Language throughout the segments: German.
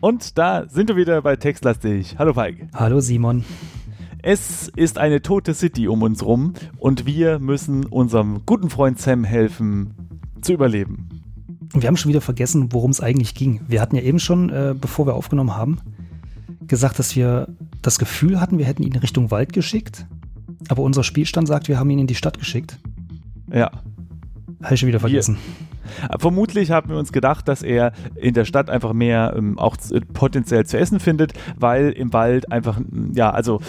Und da sind wir wieder bei Textlastig. Hallo Feig. Hallo Simon. Es ist eine tote City um uns rum und wir müssen unserem guten Freund Sam helfen, zu überleben. Wir haben schon wieder vergessen, worum es eigentlich ging. Wir hatten ja eben schon, äh, bevor wir aufgenommen haben, gesagt, dass wir das Gefühl hatten, wir hätten ihn Richtung Wald geschickt. Aber unser Spielstand sagt, wir haben ihn in die Stadt geschickt. Ja. Habe ich schon wieder vergessen. Wir Vermutlich haben wir uns gedacht, dass er in der Stadt einfach mehr ähm, auch potenziell zu essen findet, weil im Wald einfach, ja, also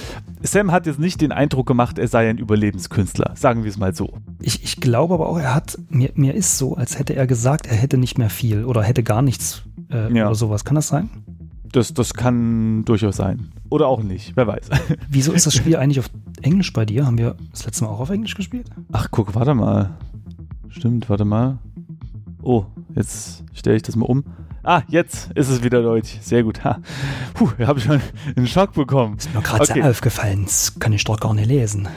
Sam hat jetzt nicht den Eindruck gemacht, er sei ein Überlebenskünstler, sagen wir es mal so. Ich, ich glaube aber auch, er hat, mir, mir ist so, als hätte er gesagt, er hätte nicht mehr viel oder hätte gar nichts äh, ja. oder sowas. Kann das sein? Das, das kann durchaus sein. Oder auch nicht, wer weiß. Wieso ist das Spiel eigentlich auf Englisch bei dir? Haben wir das letzte Mal auch auf Englisch gespielt? Ach, guck, warte mal. Stimmt, warte mal. Oh, jetzt stelle ich das mal um. Ah, jetzt ist es wieder Deutsch. Sehr gut. Ha. Puh, da habe ich schon einen Schock bekommen. Ist mir gerade okay. sehr aufgefallen. Das kann ich doch gar nicht lesen.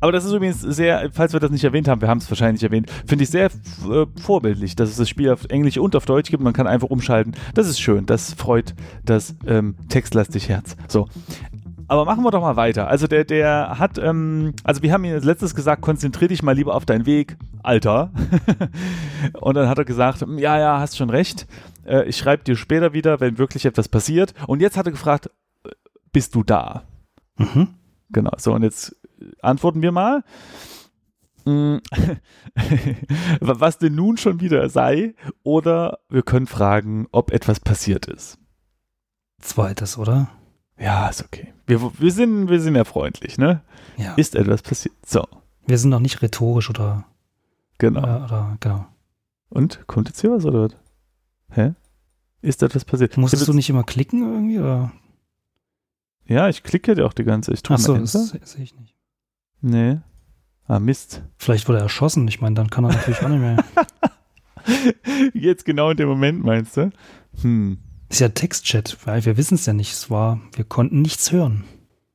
Aber das ist übrigens sehr, falls wir das nicht erwähnt haben, wir haben es wahrscheinlich erwähnt, finde ich sehr äh, vorbildlich, dass es das Spiel auf Englisch und auf Deutsch gibt. Man kann einfach umschalten. Das ist schön. Das freut das ähm, textlastig Herz. So. Aber machen wir doch mal weiter. Also der, der hat, ähm, also wir haben ihm als letztes gesagt, konzentrier dich mal lieber auf deinen Weg, Alter. und dann hat er gesagt, ja, ja, hast schon recht. Äh, ich schreibe dir später wieder, wenn wirklich etwas passiert. Und jetzt hat er gefragt, bist du da? Mhm. Genau, so und jetzt antworten wir mal. Mm. was denn nun schon wieder sei, oder wir können fragen, ob etwas passiert ist. Zweites, oder? Ja, ist okay. Wir, wir, sind, wir sind ja freundlich, ne? Ja. Ist etwas passiert? So. Wir sind noch nicht rhetorisch oder. Genau. Äh, oder, genau. Und? Kommt jetzt hier was oder was? Hä? Ist etwas passiert? Musstest du nicht immer klicken irgendwie? Oder? Ja, ich klicke ja auch die ganze Zeit. Ach so, das sehe ich nicht. Nee. Ah, Mist. Vielleicht wurde er erschossen. Ich meine, dann kann er natürlich auch nicht mehr. Jetzt genau in dem Moment, meinst du? Hm. Ist ja Textchat, weil wir wissen es ja nicht. Es war, wir konnten nichts hören.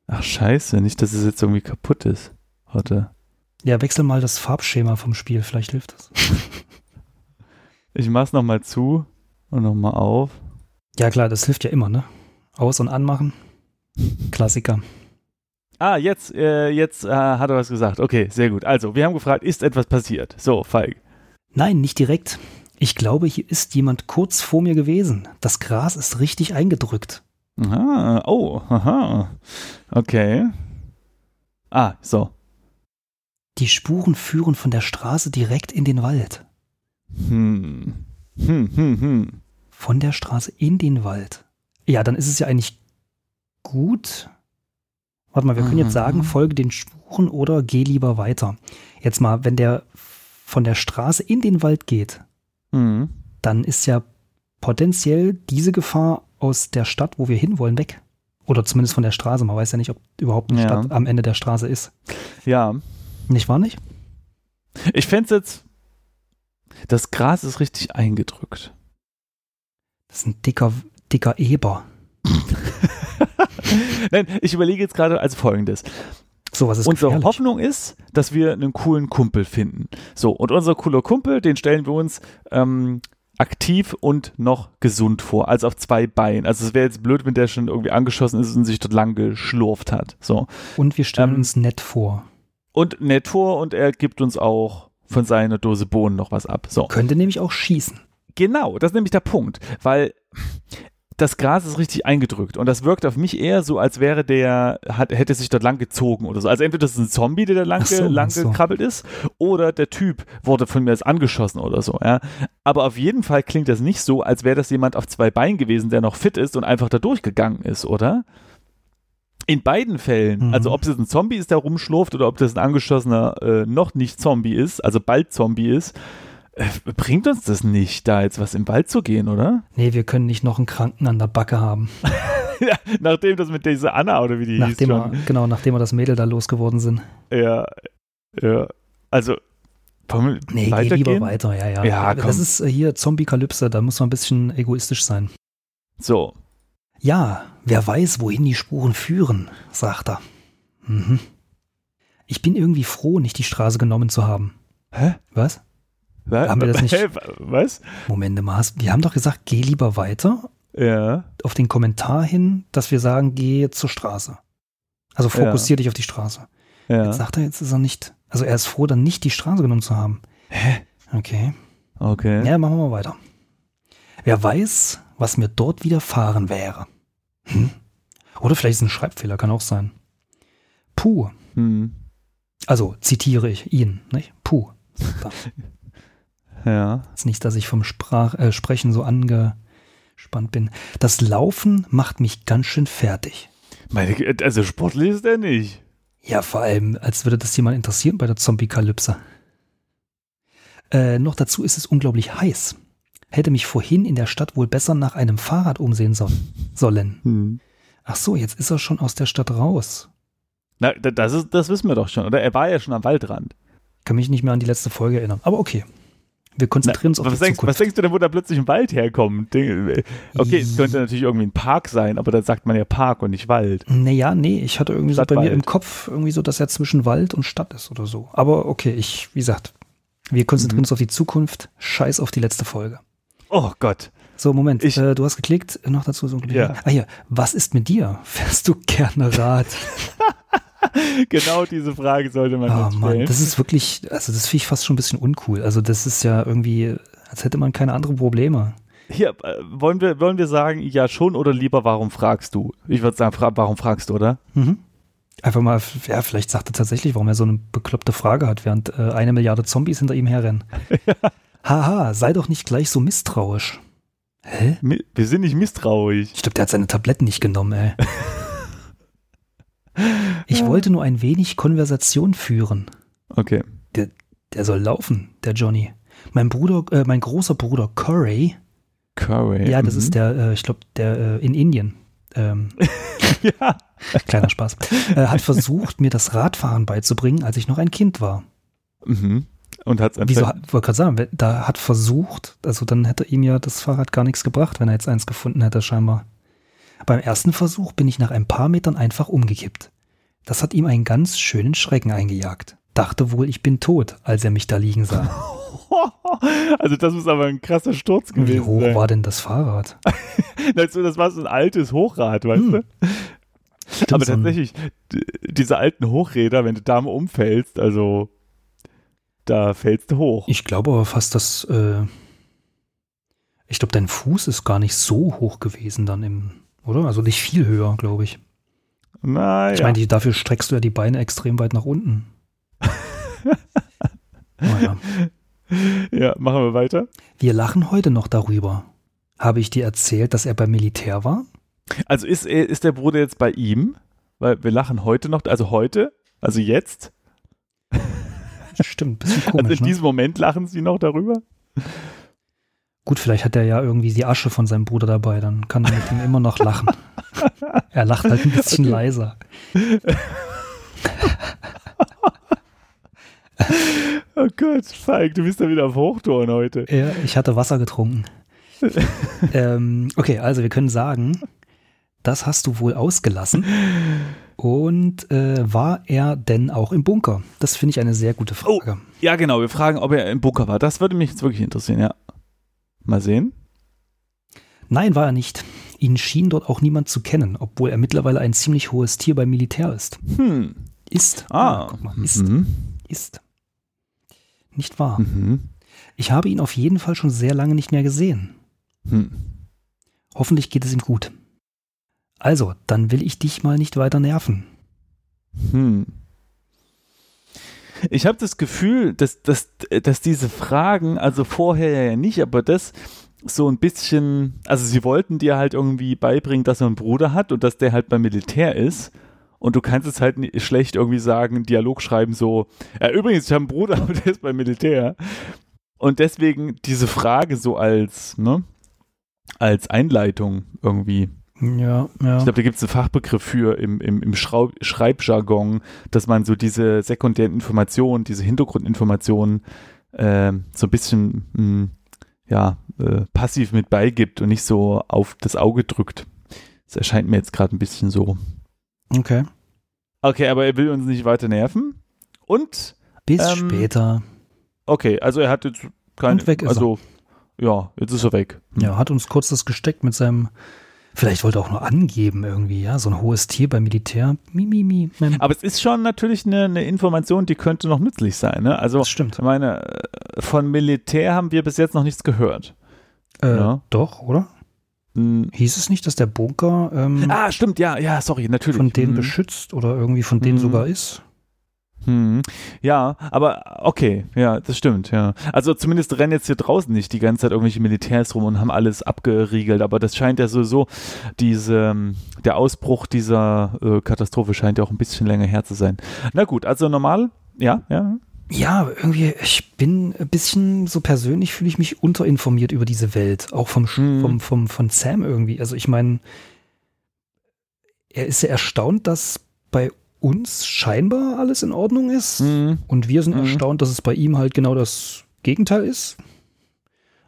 Ach scheiße, nicht, dass es jetzt irgendwie kaputt ist. Warte. Ja, wechsel mal das Farbschema vom Spiel, vielleicht hilft das. ich mach's nochmal zu und nochmal auf. Ja klar, das hilft ja immer, ne? Aus- und anmachen. Klassiker. Ah, jetzt, äh, jetzt äh, hat er was gesagt. Okay, sehr gut. Also, wir haben gefragt, ist etwas passiert? So, Falk. Nein, nicht direkt. Ich glaube, hier ist jemand kurz vor mir gewesen. Das Gras ist richtig eingedrückt. Aha, oh, aha. Okay. Ah, so. Die Spuren führen von der Straße direkt in den Wald. Hm. Hm, hm, hm. Von der Straße in den Wald. Ja, dann ist es ja eigentlich gut. Warte mal, wir können jetzt sagen, folge den Spuren oder geh lieber weiter. Jetzt mal, wenn der von der Straße in den Wald geht, mhm. dann ist ja potenziell diese Gefahr aus der Stadt, wo wir hinwollen, weg. Oder zumindest von der Straße. Man weiß ja nicht, ob überhaupt eine ja. Stadt am Ende der Straße ist. Ja. Nicht wahr nicht? Ich fände es jetzt. Das Gras ist richtig eingedrückt. Das ist ein dicker, dicker Eber. Nein, ich überlege jetzt gerade als folgendes. So, was ist Unsere gefährlich. Hoffnung ist, dass wir einen coolen Kumpel finden. So, und unser cooler Kumpel, den stellen wir uns ähm, aktiv und noch gesund vor, also auf zwei Beinen. Also es wäre jetzt blöd, wenn der schon irgendwie angeschossen ist und sich dort lang geschlurft hat. So. Und wir stellen ähm, uns nett vor. Und nett vor und er gibt uns auch von seiner Dose Bohnen noch was ab. So. Könnte nämlich auch schießen. Genau, das ist nämlich der Punkt, weil das Gras ist richtig eingedrückt und das wirkt auf mich eher so, als wäre der, hat, hätte sich dort lang gezogen oder so. Also entweder das ist ein Zombie, der da lang, so, lang so. gekrabbelt ist, oder der Typ wurde von mir als angeschossen oder so, ja. Aber auf jeden Fall klingt das nicht so, als wäre das jemand auf zwei Beinen gewesen, der noch fit ist und einfach da durchgegangen ist, oder? In beiden Fällen, mhm. also ob es jetzt ein Zombie ist, der rumschlurft, oder ob das ein angeschossener äh, noch nicht Zombie ist, also bald Zombie ist, bringt uns das nicht, da jetzt was im Wald zu gehen, oder? Nee, wir können nicht noch einen Kranken an der Backe haben. ja, nachdem das mit dieser Anna oder wie die nachdem hieß wir, Genau, nachdem wir das Mädel da losgeworden sind. Ja, ja. Also, Wollen wir Nee, geh weitergehen? lieber weiter, ja, ja. Ja, das komm. ist äh, hier Zombie-Kalypse, da muss man ein bisschen egoistisch sein. So. Ja, wer weiß, wohin die Spuren führen, sagt er. Mhm. Ich bin irgendwie froh, nicht die Straße genommen zu haben. Hä? Was? Haben wir das nicht-? Was? Moment mal, wir haben doch gesagt, geh lieber weiter Ja. auf den Kommentar hin, dass wir sagen, geh zur Straße. Also fokussier dich auf die Straße. Ja. Jetzt sagt er, jetzt ist er nicht, also er ist froh, dann nicht die Straße genommen zu haben. Hä? Okay. Okay. Ja, machen wir mal weiter. Wer weiß, was mir dort widerfahren wäre. Hm? Oder vielleicht ist es ein Schreibfehler, kann auch sein. Puh. Hm. Also zitiere ich ihn, nicht? Puh. Ja. Jetzt nicht, dass ich vom Sprach, äh, Sprechen so angespannt bin. Das Laufen macht mich ganz schön fertig. Meine, also sportlich ist er nicht. Ja, vor allem, als würde das jemand interessieren bei der Zombie-Kalypse. Äh, noch dazu ist es unglaublich heiß. Hätte mich vorhin in der Stadt wohl besser nach einem Fahrrad umsehen soll, sollen. Hm. Ach so, jetzt ist er schon aus der Stadt raus. Na, da- das, ist, das wissen wir doch schon, oder? Er war ja schon am Waldrand. Kann mich nicht mehr an die letzte Folge erinnern. Aber okay. Wir konzentrieren uns auf was, die denkst, was Zukunft. denkst du denn, wo da plötzlich ein Wald herkommt? Ding- Okay, es könnte natürlich irgendwie ein Park sein, aber da sagt man ja Park und nicht Wald. Naja, nee, ich hatte irgendwie so bei mir Stadtwald. im Kopf irgendwie so, dass er zwischen Wald und Stadt ist oder so. Aber okay, ich, wie gesagt, wir konzentrieren Mhm. uns auf die Zukunft. Scheiß auf die letzte Folge. Oh Gott. So, Moment, Ich- äh, du hast geklickt, noch dazu so ein Ja. Ah hier, was ist mit dir? Fährst du gerne Rad? Genau diese Frage sollte man oh jetzt Mann, stellen. das ist wirklich, also das finde ich fast schon ein bisschen uncool. Also das ist ja irgendwie, als hätte man keine anderen Probleme. Hier, äh, wollen wir, wollen wir sagen, ja schon oder lieber, warum fragst du? Ich würde sagen, fra warum fragst du, oder? Mhm. Einfach mal, ja, vielleicht sagt er tatsächlich, warum er so eine bekloppte Frage hat, während äh, eine Milliarde Zombies hinter ihm herrennen. Haha, sei doch nicht gleich so misstrauisch. Hä? Wir sind nicht misstrauisch. Ich glaube, der hat seine Tabletten nicht genommen, ey. Ich wollte nur ein wenig Konversation führen. Okay. Der soll laufen, der Johnny. Mein Bruder, äh, mein großer Bruder Corey, Curry. ja, das mhm. ist der, äh, ich glaube, der äh, in Indien, ähm, ja. kleiner Spaß, äh, hat versucht, mir das Radfahren beizubringen, als ich noch ein Kind war. Mhm. Und hat's Wieso, einfach. hat- wollte gerade sagen, da hat versucht, also dann hätte ihm ja das Fahrrad gar nichts gebracht, wenn er jetzt eins gefunden hätte, scheinbar. Beim ersten Versuch bin ich nach ein paar Metern einfach umgekippt. Das hat ihm einen ganz schönen Schrecken eingejagt. Dachte wohl, ich bin tot, als er mich da liegen sah. Also das muss aber ein krasser Sturz Wie gewesen hoch sein. war denn das Fahrrad? Das war so ein altes Hochrad, weißt Hm. du? Stimmt, aber tatsächlich, diese alten Hochräder, wenn du da mal umfällst, also da fällst du hoch. Ich glaube aber fast, dass, äh, ich glaube, dein Fuß ist gar nicht so hoch gewesen dann im, oder? Also nicht viel höher, glaube ich. Naja. Ich meine, dafür streckst du ja die Beine extrem weit nach unten. naja. ja, machen wir weiter. Wir lachen heute noch darüber. Habe ich dir erzählt, dass er beim Militär war? Also ist, er- ist der Bruder jetzt bei ihm? Weil wir lachen heute noch, also heute, also jetzt. Stimmt, bisschen Also komisch. in ne? diesem Moment lachen sie noch darüber. Gut, vielleicht hat er ja irgendwie die Asche von seinem Bruder dabei, dann kann er mit ihm immer noch lachen. er lacht halt ein bisschen Okay. leiser. Oh Gott, Falk, du bist da wieder auf Hochtouren heute. Ja, ich hatte Wasser getrunken. ähm, okay, also wir können sagen, das hast du wohl ausgelassen. Und äh, war er denn auch im Bunker? Das finde ich eine sehr gute Frage. Ja, genau, wir fragen, ob er im Bunker war. Das würde mich jetzt wirklich interessieren, ja. Mal sehen. Nein, war er nicht. Ihn schien dort auch niemand zu kennen, obwohl er mittlerweile ein ziemlich hohes Tier beim Militär ist. Hm. Ist. Ah. guck mal, ist. Mhm. Ist. Nicht wahr. Mhm. Ich habe ihn auf jeden Fall schon sehr lange nicht mehr gesehen. Hm. Hoffentlich geht es ihm gut. Also, dann will ich dich mal nicht weiter nerven. Hm. Ich habe das Gefühl, dass, dass, dass diese Fragen, also vorher ja nicht, aber das so ein bisschen, also sie wollten dir halt irgendwie beibringen, dass er einen Bruder hat und dass der halt beim Militär ist. Und du kannst es halt nicht schlecht irgendwie sagen, Dialog schreiben, so, ja, übrigens, ich habe einen Bruder, aber der ist beim Militär. Und deswegen diese Frage so als, ne, als Einleitung irgendwie. Ja, ja. Ich glaube, da gibt es einen Fachbegriff für im, im, im Schraub Schreibjargon, dass man so diese sekundären Informationen, diese Hintergrundinformationen äh, so ein bisschen mh, hm, ja, äh, passiv mit beigibt und nicht so auf das Auge drückt. Das erscheint mir jetzt gerade ein bisschen so. Okay. Okay, aber er will uns nicht weiter nerven. Und bis ähm, später. Okay, also er hat jetzt kein. Und weg ist also, er. ja, jetzt ist er weg. Hm. Ja, hat uns kurz das gesteckt mit seinem. Vielleicht wollte er auch nur angeben irgendwie, ja, so ein hohes Tier beim Militär. Mi, mi, mi, Aber es ist schon natürlich eine, eine, Information, die könnte noch nützlich sein, ne? Also, das stimmt. Ich meine, äh, von Militär haben wir bis jetzt noch nichts gehört. Äh, ja? Doch, oder? Hm. Hieß es nicht, dass der Bunker ähm, ah, stimmt, ja, ja, sorry, natürlich. von denen hm. beschützt oder irgendwie von denen hm. sogar ist? Hm. Ja, aber okay, ja, das stimmt, ja. Also zumindest rennen jetzt hier draußen nicht die ganze Zeit irgendwelche Militärs rum und haben alles abgeriegelt, aber das scheint ja sowieso, diese, der Ausbruch dieser äh, Katastrophe scheint ja auch ein bisschen länger her zu sein. Na gut, also normal, ja, ja. Ja, irgendwie, ich bin ein bisschen so persönlich fühle ich mich unterinformiert über diese Welt, auch vom, mhm. vom, vom, von Sam irgendwie. Also ich meine, er ist ja erstaunt, dass bei uns scheinbar alles in Ordnung ist mhm. und wir sind mhm. erstaunt, dass es bei ihm halt genau das Gegenteil ist.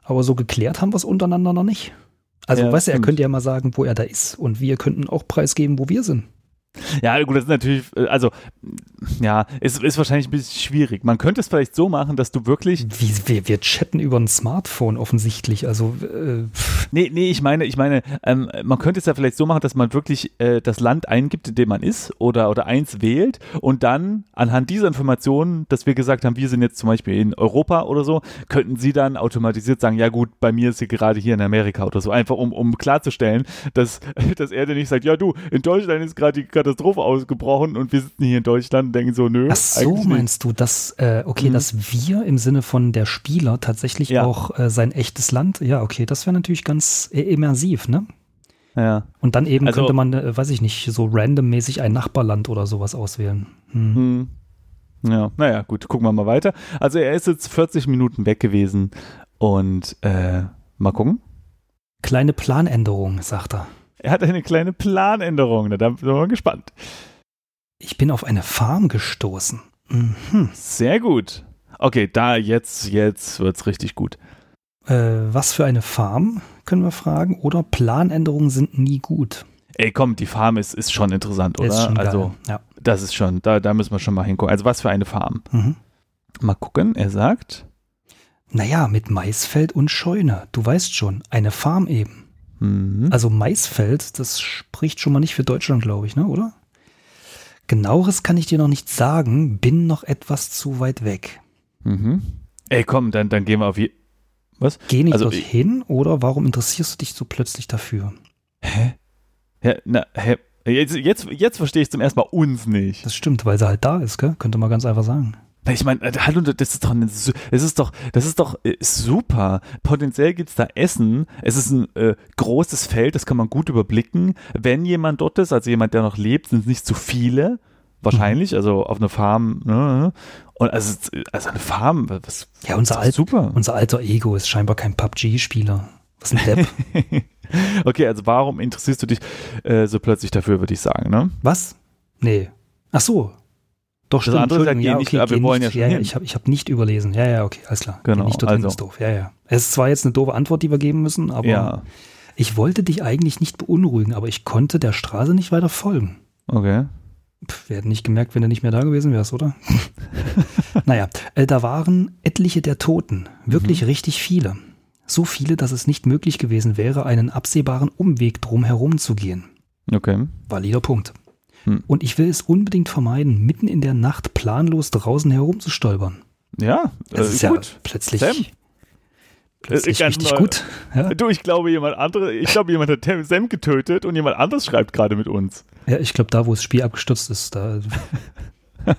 Aber so geklärt haben wir es untereinander noch nicht. Also, ja, weißt du, er könnte ja mal sagen, wo er da ist und wir könnten auch preisgeben, wo wir sind. Ja, gut, das ist natürlich, äh, also, ja, es ist, ist wahrscheinlich ein bisschen schwierig. Man könnte es vielleicht so machen, dass du wirklich. Wie, wir, wir chatten über ein Smartphone offensichtlich, also. Äh, nee, nee, ich meine, ich meine, ähm, man könnte es ja vielleicht so machen, dass man wirklich äh, das Land eingibt, in dem man ist oder, oder eins wählt und dann anhand dieser Informationen, dass wir gesagt haben, wir sind jetzt zum Beispiel in Europa oder so, könnten sie dann automatisiert sagen, ja gut, bei mir ist sie gerade hier in Amerika oder so, einfach um, um klarzustellen, dass, dass er dann nicht sagt, ja du, in Deutschland ist gerade die Katastrophe ausgebrochen und wir sitzen hier in Deutschland und denken so, nö. Ach so, meinst du, dass, äh, okay, mhm. dass wir im Sinne von der Spieler tatsächlich ja. auch äh, sein echtes Land, ja, okay, das wäre natürlich ganz äh, immersiv, ne? Ja. Und dann eben also, könnte man, äh, weiß ich nicht, so randommäßig ein Nachbarland oder sowas auswählen. Hm. Hm. Ja, naja, gut, gucken wir mal weiter. Also er ist jetzt 40 Minuten weg gewesen und äh, mal gucken. Kleine Planänderung, sagt er. Er hat eine kleine Planänderung. da sind wir mal gespannt. Ich bin auf eine Farm gestoßen. Mhm. Sehr gut. Okay, da jetzt, jetzt es richtig gut. Äh, was für eine Farm, können wir fragen? Oder Planänderungen sind nie gut. Ey, komm, die Farm ist, ist schon interessant, oder? Ist schon also, geil. ja. das ist schon, da, da müssen wir schon mal hingucken. Also, was für eine Farm? Mhm. Mal gucken, er sagt. Naja, mit Maisfeld und Scheune. Du weißt schon, eine Farm eben. Mhm. Also Maisfeld, das spricht schon mal nicht für Deutschland, glaube ich, ne, oder? Genaueres kann ich dir noch nicht sagen, bin noch etwas zu weit weg. Mhm. Ey, komm, dann, dann gehen wir auf je Was? Geh nicht also, dorthin oder warum interessierst du dich so plötzlich dafür? Hä? Ja, na, hä? Jetzt, jetzt, jetzt verstehe ich zum ersten Mal uns nicht. Das stimmt, weil sie halt da ist, gell? Könnte man ganz einfach sagen. Ich meine, äh, hallo, das ist doch, das ist doch, das ist doch äh, super. Potenziell gibt's da Essen. Es ist ein äh, großes Feld, das kann man gut überblicken. Wenn jemand dort ist, also jemand, der noch lebt, sind es nicht zu viele. Wahrscheinlich, mhm. also auf einer Farm. Ne? Und also, also eine Farm, was, ja, unser Alt, super. Unser alter Ego ist scheinbar kein PUBG-Spieler. Was ein Depp? okay, also warum interessierst du dich äh, so plötzlich dafür, würde ich sagen, ne? Was? Nee. Ach so, doch, das andere sagt ja, okay, aber wir wollen nicht, ja ja, Ich habe ich hab nicht überlesen. Ja, ja, okay, alles klar. Genau, nicht dorthin also. ist doof. Ja, ja. Es ist zwar jetzt eine doofe Antwort, die wir geben müssen, aber ja. ich wollte dich eigentlich nicht beunruhigen, aber ich konnte der Straße nicht weiter folgen. Okay. Pff, wir hätten nicht gemerkt, wenn du nicht mehr da gewesen wärst, oder? naja, äh, da waren etliche der Toten, wirklich mhm. richtig viele. So viele, dass es nicht möglich gewesen wäre, einen absehbaren Umweg drum herum zu gehen. Okay. Valider Punkt. Hm. Und ich will es unbedingt vermeiden, mitten in der Nacht planlos draußen herumzustolpern. Ja, das äh, ist gut. ja plötzlich. Sam. Plötzlich äh, richtig mal, gut. Ja? Du, ich glaube, jemand andere, ich glaube, jemand hat Sam getötet und jemand anderes schreibt gerade mit uns. Ja, ich glaube, da, wo das Spiel abgestürzt ist, da.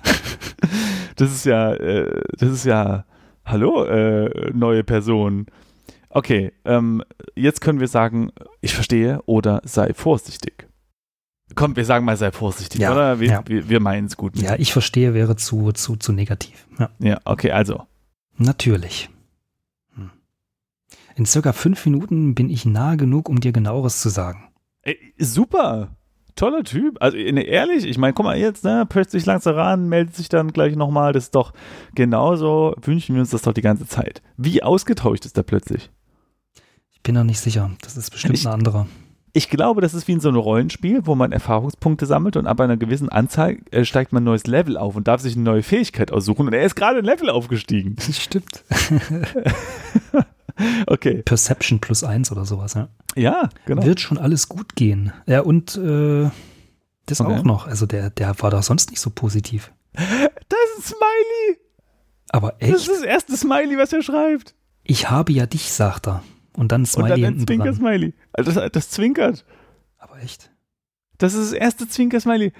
das ist ja, äh, das ist ja, hallo, äh, neue Person. Okay, ähm, jetzt können wir sagen, ich verstehe oder sei vorsichtig. Komm, wir sagen mal, sei vorsichtig, ja, oder? Wir, ja. wir, wir meinen es gut. Ja, ich verstehe, wäre zu, zu, zu negativ. Ja. ja, okay, also. Natürlich. Hm. In circa fünf Minuten bin ich nahe genug, um dir genaueres zu sagen. Ey, super. toller Typ. Also ne, ehrlich, ich meine, guck mal jetzt, ne, plötzlich langsam ran, meldet sich dann gleich nochmal. Das ist doch genauso, wünschen wir uns das doch die ganze Zeit. Wie ausgetauscht ist er plötzlich? Ich bin noch nicht sicher. Das ist bestimmt ich, ein anderer. Ich glaube, das ist wie in so einem Rollenspiel, wo man Erfahrungspunkte sammelt und ab einer gewissen Anzahl äh, steigt man ein neues Level auf und darf sich eine neue Fähigkeit aussuchen. Und er ist gerade ein Level aufgestiegen. Das stimmt. okay. Perception plus eins oder sowas, ja. Ja, genau. Wird schon alles gut gehen. Ja, und äh, das okay. auch noch. Also der, der war doch sonst nicht so positiv. Das ist Smiley. Aber echt? Das ist das erste Smiley, was er schreibt. Ich habe ja dich, sagt er. Und dann Smiley Und dann ein Zwinker-Smiley. Also das, das zwinkert. Aber echt? Das ist das erste Zwinker-Smiley.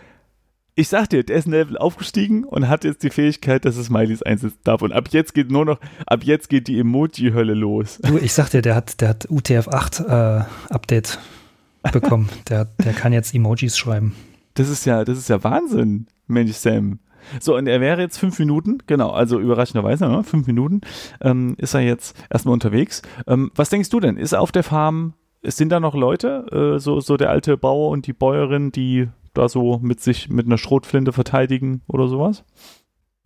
Ich sag dir, der ist ein Level aufgestiegen und hat jetzt die Fähigkeit, dass er Smileys einsetzen darf. Und ab jetzt geht nur noch, ab jetzt geht die Emoji-Hölle los. Du, ich sag dir, der hat, der hat UTF-8 äh, bekommen. der, der kann jetzt Emojis schreiben. Das ist ja, das ist ja Wahnsinn, Mensch Sam. So, und er wäre jetzt fünf Minuten, genau, also überraschenderweise, ne, fünf Minuten ähm, ist er jetzt erstmal unterwegs. Ähm, was denkst du denn? Ist er auf der Farm, sind da noch Leute, äh, so, so der alte Bauer und die Bäuerin, die da so mit sich mit einer Schrotflinte verteidigen oder sowas?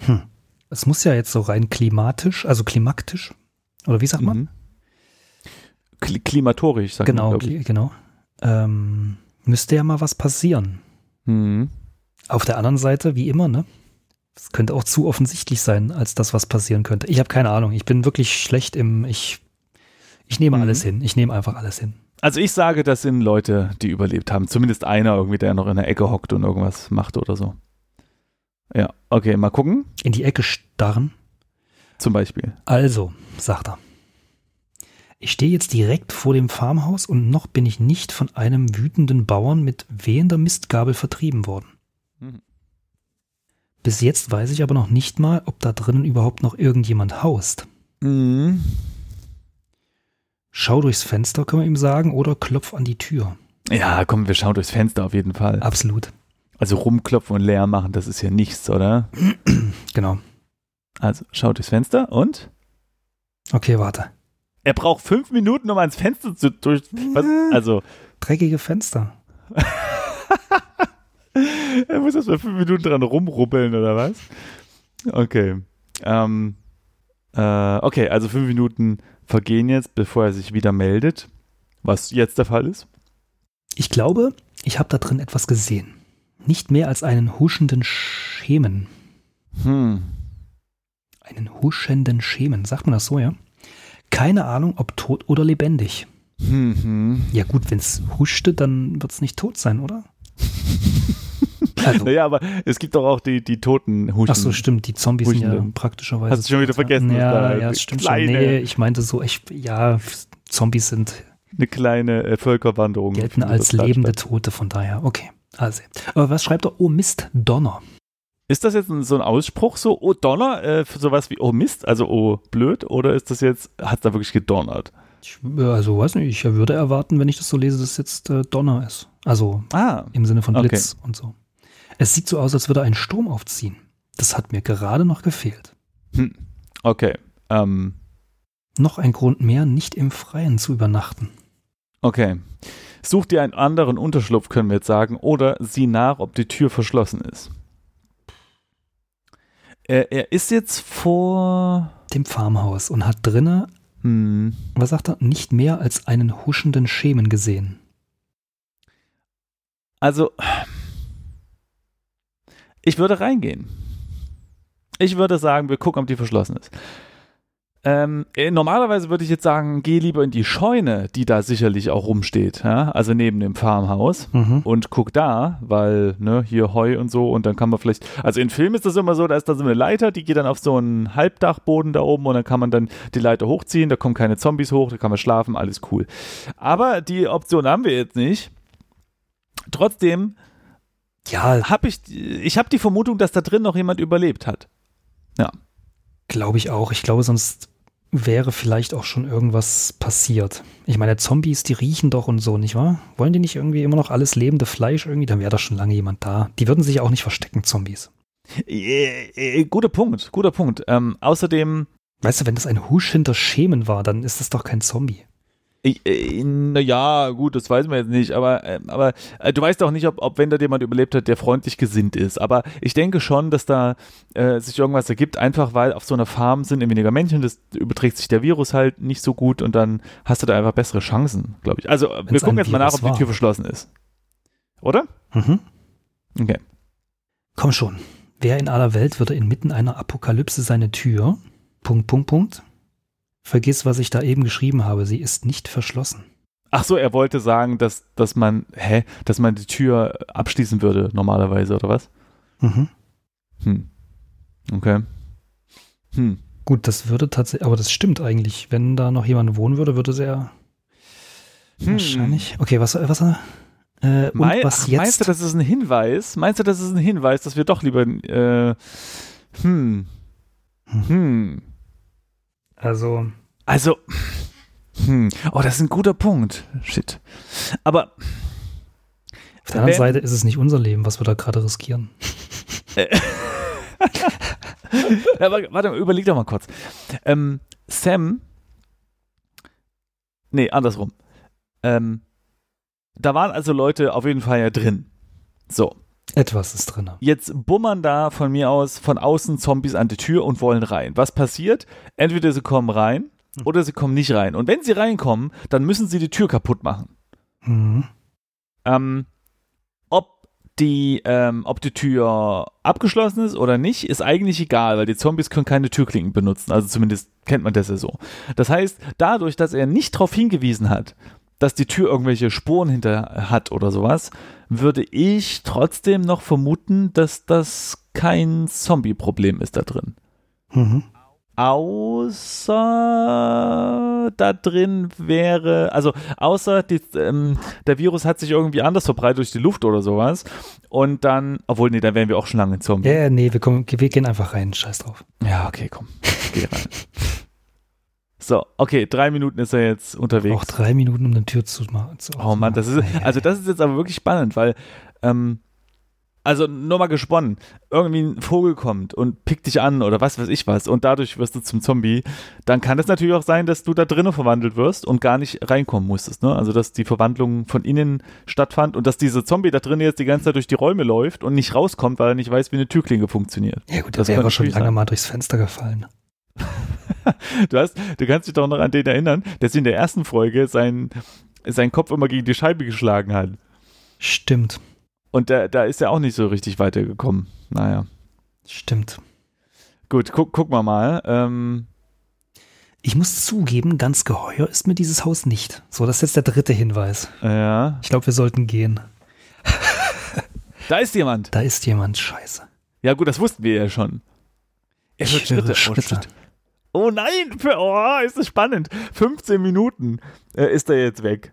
Hm. Es muss ja jetzt so rein klimatisch, also klimaktisch, oder wie sagt man? Mhm. klimatorisch, sagt genau, man. Genau, genau. Ähm, müsste ja mal was passieren. Mhm. Auf der anderen Seite, wie immer, ne? Es könnte auch zu offensichtlich sein, als das, was passieren könnte. Ich habe keine Ahnung. Ich bin wirklich schlecht im, ich, ich nehme mhm. alles hin. Ich nehme einfach alles hin. Also ich sage, das sind Leute, die überlebt haben. Zumindest einer irgendwie, der noch in der Ecke hockt und irgendwas macht oder so. Ja, okay, mal gucken. In die Ecke starren. Zum Beispiel. Also, sagt er. Ich stehe jetzt direkt vor dem Farmhaus und noch bin ich nicht von einem wütenden Bauern mit wehender Mistgabel vertrieben worden. Mhm. Bis jetzt weiß ich aber noch nicht mal, ob da drinnen überhaupt noch irgendjemand haust. Mhm. Schau durchs Fenster, können wir ihm sagen, oder klopf an die Tür. Ja, komm, wir schauen durchs Fenster auf jeden Fall. Absolut. Also rumklopfen und leer machen, das ist ja nichts, oder? genau. Also schau durchs Fenster und? Okay, warte. Er braucht fünf Minuten, um ans Fenster zu durch. Was? Also. Dreckige Fenster. er muss erst mal fünf Minuten dran rumrubbeln, oder was? Okay. Ähm, äh, okay, also fünf Minuten vergehen jetzt, bevor er sich wieder meldet. Was jetzt der Fall ist? Ich glaube, ich habe da drin etwas gesehen. Nicht mehr als einen huschenden Schemen. Hm. Einen huschenden Schemen, sagt man das so, ja? Keine Ahnung, ob tot oder lebendig. Mhm. Ja gut, wenn es huschte, dann wird es nicht tot sein, oder? Also. Naja, aber es gibt doch auch die, die toten Huschen. Ach so, stimmt, die Zombies sind ja praktischerweise. Hast du schon wieder vergessen? Ja, ja, das stimmt kleine, schon. Nee, ich meinte so, ich, ja, Zombies sind. Eine kleine äh, Völkerwanderung. Gelten als lebende Tote, von daher, okay. Also, aber was schreibt er? Oh Mist, Donner. Ist das jetzt so ein Ausspruch, so, oh Donner, äh, für sowas wie, oh Mist, also oh blöd, oder ist das jetzt, hat es da wirklich gedonnert? Ich, also, weiß nicht, ich würde erwarten, wenn ich das so lese, dass es jetzt äh, Donner ist. Also, ah, im Sinne von Blitz okay. und so. Es sieht so aus, als würde ein Sturm aufziehen. Das hat mir gerade noch gefehlt. Hm. Okay. Ähm. Noch ein Grund mehr, nicht im Freien zu übernachten. Okay. Such dir einen anderen Unterschlupf, können wir jetzt sagen, oder sieh nach, ob die Tür verschlossen ist. Er, er ist jetzt vor dem Farmhaus und hat drinnen, hm. was sagt er, nicht mehr als einen huschenden Schemen gesehen. Also, ich würde reingehen. Ich würde sagen, wir gucken, ob die verschlossen ist. Ähm, äh, normalerweise würde ich jetzt sagen, geh lieber in die Scheune, die da sicherlich auch rumsteht, ja? also neben dem Farmhaus mhm. und guck da, weil ne, hier Heu und so und dann kann man vielleicht, also in Filmen ist das immer so, da ist da so eine Leiter, die geht dann auf so einen Halbdachboden da oben und dann kann man dann die Leiter hochziehen, da kommen keine Zombies hoch, da kann man schlafen, alles cool. Aber die Option haben wir jetzt nicht. Trotzdem ja, habe ich, ich habe die Vermutung, dass da drin noch jemand überlebt hat. Ja. Glaube ich auch. Ich glaube, sonst wäre vielleicht auch schon irgendwas passiert. Ich meine, Zombies, die riechen doch und so, nicht wahr? Wollen die nicht irgendwie immer noch alles lebende Fleisch irgendwie? Dann wäre da schon lange jemand da. Die würden sich auch nicht verstecken, Zombies. Äh, äh, guter Punkt, guter Punkt. Ähm, außerdem. Weißt du, wenn das ein Husch hinter Schemen war, dann ist das doch kein Zombie. Äh, naja, gut, das weiß man jetzt nicht, aber, äh, aber äh, du weißt auch nicht, ob, ob wenn da jemand überlebt hat, der freundlich gesinnt ist. Aber ich denke schon, dass da äh, sich irgendwas ergibt, einfach weil auf so einer Farm sind weniger Männchen, das überträgt sich der Virus halt nicht so gut und dann hast du da einfach bessere Chancen, glaube ich. Also Wenn's wir gucken jetzt mal nach, ob die Tür verschlossen ist. Oder? Mhm. Okay. Komm schon. Wer in aller Welt würde inmitten einer Apokalypse seine Tür, Punkt, Punkt, Punkt, Vergiss, was ich da eben geschrieben habe. Sie ist nicht verschlossen. Ach so, er wollte sagen, dass, dass man, hä, dass man die Tür abschließen würde normalerweise, oder was? Mhm. Hm. Okay. Hm. Gut, das würde tatsächlich, aber das stimmt eigentlich. Wenn da noch jemand wohnen würde, würde er hm. wahrscheinlich. Okay, was, was, äh, Mei was jetzt? Meinst du, das ist ein Hinweis? Meinst du, das ist ein Hinweis, dass wir doch lieber, äh, hm, hm, hm. Also. Also. Hm. Oh, das ist ein guter Punkt. Shit. Aber. Auf der anderen Seite ist es nicht unser Leben, was wir da gerade riskieren. ja, warte, überleg doch mal kurz. Ähm, Sam. Nee, andersrum. Ähm, da waren also Leute auf jeden Fall ja drin. So. Etwas ist drin. Jetzt bummern da von mir aus von außen Zombies an die Tür und wollen rein. Was passiert? Entweder sie kommen rein mhm. oder sie kommen nicht rein. Und wenn sie reinkommen, dann müssen sie die Tür kaputt machen. Mhm. Ähm, ob die, ähm, ob die Tür abgeschlossen ist oder nicht, ist eigentlich egal, weil die Zombies können keine Türklinken benutzen. Also zumindest kennt man das ja so. Das heißt, dadurch, dass er nicht darauf hingewiesen hat, dass die Tür irgendwelche Spuren hinter hat oder sowas, würde ich trotzdem noch vermuten, dass das kein Zombie-Problem ist da drin. Mhm. Außer da drin wäre, also außer die, ähm, der Virus hat sich irgendwie anders verbreitet durch die Luft oder sowas. Und dann, obwohl, nee, dann wären wir auch schon lange in Zombie. Ja, yeah, nee, wir, kommen, wir gehen einfach rein, scheiß drauf. Ja, okay, komm. Geh rein. So, okay, drei Minuten ist er jetzt unterwegs. Auch drei Minuten, um eine Tür zu machen. oh Mann, das ist, also das ist jetzt aber wirklich spannend, weil, ähm, also nur mal gesponnen, irgendwie ein Vogel kommt und pickt dich an oder was weiß ich was und dadurch wirst du zum Zombie, dann kann es natürlich auch sein, dass du da drinnen verwandelt wirst und gar nicht reinkommen musstest, ne? Also dass die Verwandlung von innen stattfand und dass dieser Zombie da drinnen jetzt die ganze Zeit durch die Räume läuft und nicht rauskommt, weil er nicht weiß, wie eine Türklinge funktioniert. Ja gut, das wäre aber schon lange sein. mal durchs Fenster gefallen. du, hast, du kannst dich doch noch an den erinnern, dass in der ersten Folge sein, sein Kopf immer gegen die Scheibe geschlagen hat. Stimmt. Und da, da ist er auch nicht so richtig weitergekommen. Naja. Stimmt. Gut, guck, guck mal mal. Ähm, ich muss zugeben, ganz geheuer ist mir dieses Haus nicht. So, das ist jetzt der dritte Hinweis. Ja. Ich glaube, wir sollten gehen. da ist jemand. Da ist jemand, scheiße. Ja, gut, das wussten wir ja schon. Er hört Schritte. Schritte. Oh, oh nein, für, oh, ist das spannend. 15 Minuten äh, ist er jetzt weg.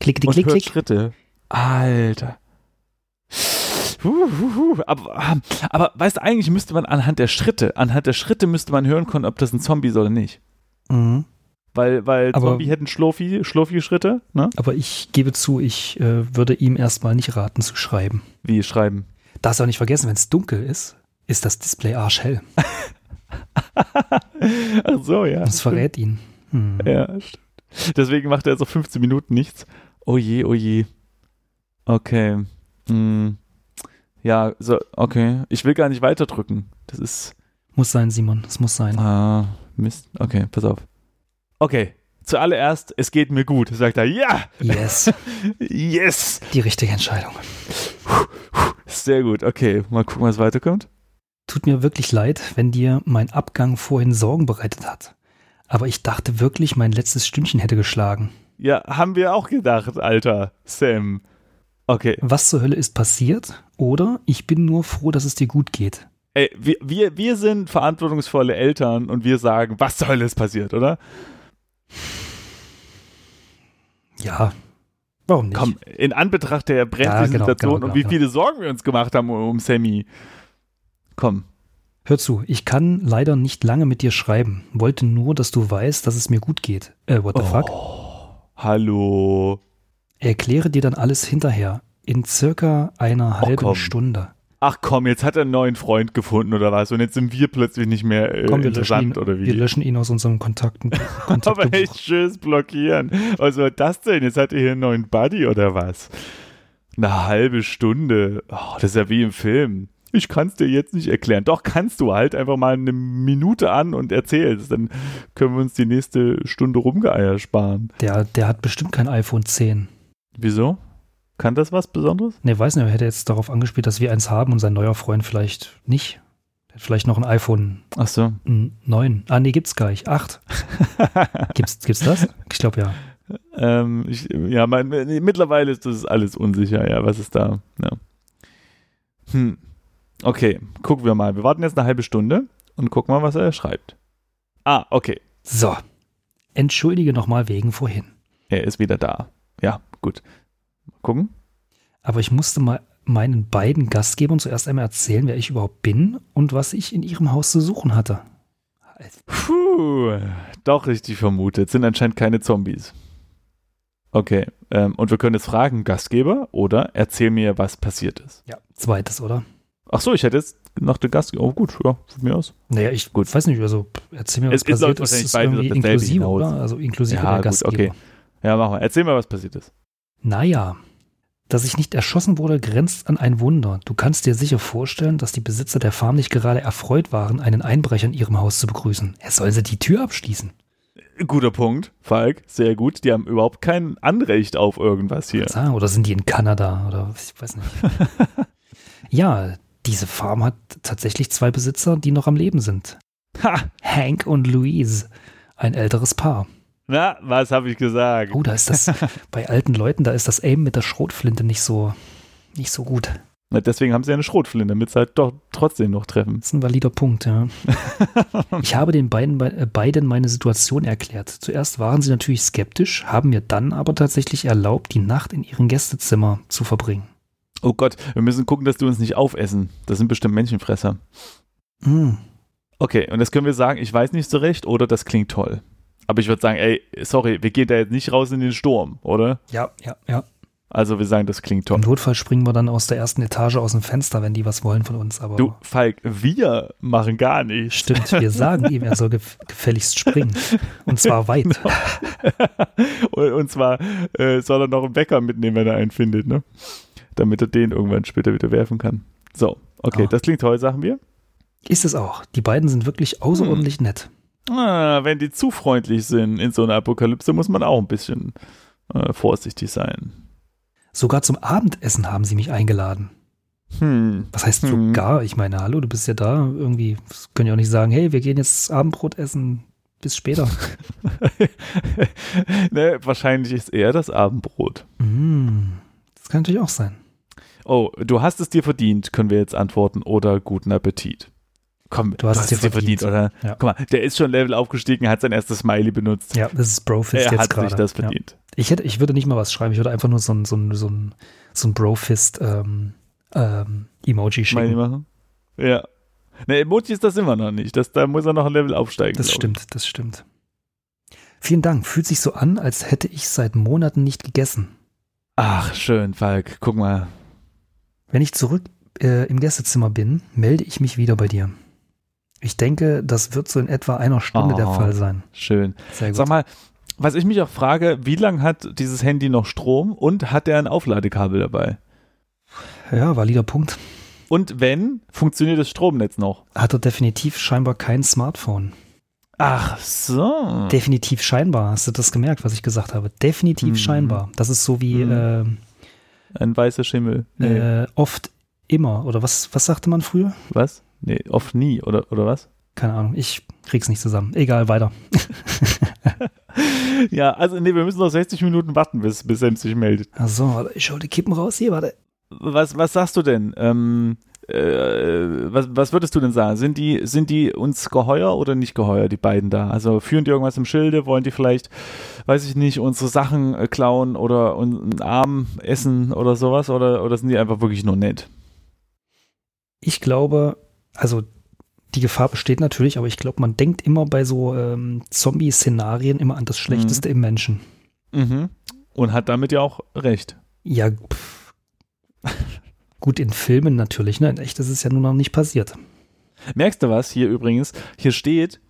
Klick, klick, klick, klick. Schritte. Alter. Aber, aber weißt du, eigentlich müsste man anhand der Schritte, anhand der Schritte müsste man hören können, ob das ein Zombie ist oder nicht. Mhm. Weil, weil aber, Zombie hätten schlurfi, schlurfi Schritte, ne? Aber ich gebe zu, ich äh, würde ihm erstmal nicht raten zu schreiben. Wie schreiben? Darfst du auch nicht vergessen, wenn es dunkel ist, ist das Display arschhell. Ach so, ja. Das verrät ihn. Hm. Ja, stimmt. Deswegen macht er jetzt auf 15 Minuten nichts. Oh je, oh je. Okay. Hm. Ja, so, okay. Ich will gar nicht weiterdrücken. Das ist. Muss sein, Simon. Es muss sein. Ah, Mist. Okay, pass auf. Okay. Zuallererst, es geht mir gut. Sagt er, ja! Yes. yes! Die richtige Entscheidung. Sehr gut. Okay, mal gucken, was weiterkommt. Tut mir wirklich leid, wenn dir mein Abgang vorhin Sorgen bereitet hat. Aber ich dachte wirklich, mein letztes Stündchen hätte geschlagen. Ja, haben wir auch gedacht, Alter, Sam. Okay. Was zur Hölle ist passiert? Oder ich bin nur froh, dass es dir gut geht. Ey, wir, wir, wir sind verantwortungsvolle Eltern und wir sagen, was zur Hölle ist passiert, oder? Ja, warum nicht? Komm, in Anbetracht der brenzlichen ja, genau, Situation genau, genau, und wie viele Sorgen wir uns gemacht haben um Sammy. Komm. Hör zu, ich kann leider nicht lange mit dir schreiben. Wollte nur, dass du weißt, dass es mir gut geht. Äh, what the oh, fuck? Hallo. Erkläre dir dann alles hinterher. In circa einer oh, halben komm. Stunde. ach komm, jetzt hat er einen neuen Freund gefunden oder was und jetzt sind wir plötzlich nicht mehr äh, komm, interessant ihn, oder wie? Wir löschen ihn aus unserem Kontakten. Aber echt schönes blockieren. Was war das denn? Jetzt hat er hier einen neuen Buddy oder was? Eine halbe Stunde. Oh, das ist ja wie im Film. Ich kann es dir jetzt nicht erklären. Doch, kannst du halt einfach mal eine Minute an und erzählst. Dann können wir uns die nächste Stunde Rumgeeier sparen. Der, der hat bestimmt kein iPhone 10. Wieso? Kann das was Besonderes? Ne, weiß nicht, er hätte jetzt darauf angespielt, dass wir eins haben und sein neuer Freund vielleicht nicht. Hat vielleicht noch ein iPhone Ach so. 9. Ah, nee, gibt's gar nicht. 8. gibt's, gibt's das? Ich glaube ja. Ähm, ich, ja, mein, mittlerweile ist das alles unsicher, ja, was ist da? Ja. Hm. Okay, gucken wir mal. Wir warten jetzt eine halbe Stunde und gucken mal, was er schreibt. Ah, okay. So. Entschuldige nochmal wegen vorhin. Er ist wieder da. Ja, gut. Mal gucken. Aber ich musste mal meinen beiden Gastgebern zuerst einmal erzählen, wer ich überhaupt bin und was ich in ihrem Haus zu suchen hatte. Puh, doch richtig vermutet. Sind anscheinend keine Zombies. Okay, ähm, und wir können jetzt fragen, Gastgeber oder erzähl mir, was passiert ist. Ja, zweites, oder? Ach so, ich hätte jetzt noch den Gastgeber. Oh gut, ja, von mir aus. Naja, ich gut. weiß nicht, also erzähl mir, was es passiert ist. ist irgendwie inklusive, oder? Also inklusive ja, der Gastgeber. okay. Ja, mach mal. Erzähl mir, was passiert ist. Naja, dass ich nicht erschossen wurde, grenzt an ein Wunder. Du kannst dir sicher vorstellen, dass die Besitzer der Farm nicht gerade erfreut waren, einen Einbrecher in ihrem Haus zu begrüßen. Er soll sie die Tür abschließen. Guter Punkt, Falk, sehr gut. Die haben überhaupt kein Anrecht auf irgendwas hier. Oder sind die in Kanada oder ich weiß nicht. ja, diese Farm hat tatsächlich zwei Besitzer, die noch am Leben sind. Ha! Hank und Louise, ein älteres Paar. Na, was habe ich gesagt? Oh, da ist das, bei alten Leuten, da ist das Aim mit der Schrotflinte nicht so, nicht so gut. Na, deswegen haben sie eine Schrotflinte, damit sie halt doch trotzdem noch treffen. Das ist ein valider Punkt, ja. ich habe den beiden, äh, beiden meine Situation erklärt. Zuerst waren sie natürlich skeptisch, haben mir dann aber tatsächlich erlaubt, die Nacht in ihrem Gästezimmer zu verbringen. Oh Gott, wir müssen gucken, dass die uns nicht aufessen. Das sind bestimmt Menschenfresser. Mm. Okay, und jetzt können wir sagen, ich weiß nicht so recht oder das klingt toll. Aber ich würde sagen, ey, sorry, wir gehen da jetzt nicht raus in den Sturm, oder? Ja, ja, ja. Also wir sagen, das klingt toll. Im Notfall springen wir dann aus der ersten Etage aus dem Fenster, wenn die was wollen von uns. Aber du, Falk, wir machen gar nichts. Stimmt, wir sagen ihm, er soll gef gefälligst springen. Und zwar weit. und, und, zwar äh, soll er noch einen Wecker mitnehmen, wenn er einen findet, ne? Damit er den irgendwann später wieder werfen kann. So, okay, oh. das klingt toll, sagen wir. Ist es auch. Die beiden sind wirklich außerordentlich hm. nett. Ah, wenn die zu freundlich sind in so einer Apokalypse, muss man auch ein bisschen äh, vorsichtig sein. Sogar zum Abendessen haben sie mich eingeladen. Hm. Was heißt hm. sogar? Ich meine, hallo, du bist ja da. Irgendwie können ja auch nicht sagen, hey, wir gehen jetzt Abendbrot essen. Bis später. ne, wahrscheinlich ist eher das Abendbrot. Mm, das kann natürlich auch sein. Oh, du hast es dir verdient, können wir jetzt antworten. Oder guten Appetit. Komm, du hast, du hast es dir verdient, verdient oder? Ja. Guck mal, der ist schon Level aufgestiegen, hat sein erstes Smiley benutzt. Ja, das ist Brofist er jetzt gerade. Er hat sich das verdient. Ja. Ich, hätte, ich würde nicht mal was schreiben, ich würde einfach nur so ein, so ein, so ein, so ein Brofist ähm, ähm, Emoji schicken. Smiley machen? Ja. Ne, Emoji ist das immer noch nicht. Das, da muss er noch ein Level aufsteigen. Das stimmt, das stimmt. Vielen Dank. Fühlt sich so an, als hätte ich seit Monaten nicht gegessen. Ach, schön, Falk. Guck mal. Wenn ich zurück äh, im Gästezimmer bin, melde ich mich wieder bei dir. Ich denke, das wird so in etwa einer Stunde oh, der Fall sein. Schön. Sag mal, was ich mich auch frage, wie lange hat dieses Handy noch Strom und hat er ein Aufladekabel dabei? Ja, valider Punkt. Und wenn, funktioniert das Stromnetz noch? Hat er definitiv scheinbar kein Smartphone. Ach so. Definitiv scheinbar. Hast du das gemerkt, was ich gesagt habe? Definitiv hm. scheinbar. Das ist so wie hm. äh, ein weißer Schimmel. Nee. Äh, oft immer. Oder was, was sagte man früher? Was? Nee, oft nie, oder, oder was? Keine Ahnung, ich krieg's nicht zusammen. Egal, weiter. ja, also nee, wir müssen noch 60 Minuten warten, bis, bis Sam sich meldet. Ach so, warte, ich hol die Kippen raus hier, warte. Was, was sagst du denn? Ähm, äh, was, was würdest du denn sagen? Sind die, sind die uns geheuer oder nicht geheuer, die beiden da? Also führen die irgendwas im Schilde? Wollen die vielleicht, weiß ich nicht, unsere Sachen äh, klauen oder einen Arm essen oder sowas? Oder, oder sind die einfach wirklich nur nett? Ich glaube, also die Gefahr besteht natürlich, aber ich glaube, man denkt immer bei so ähm, Zombie-Szenarien immer an das Schlechteste mhm. im Menschen. Mhm. Und hat damit ja auch recht. Ja, Gut, in Filmen natürlich, ne? In echt ist es ja nun noch nicht passiert. Merkst du was hier übrigens? Hier steht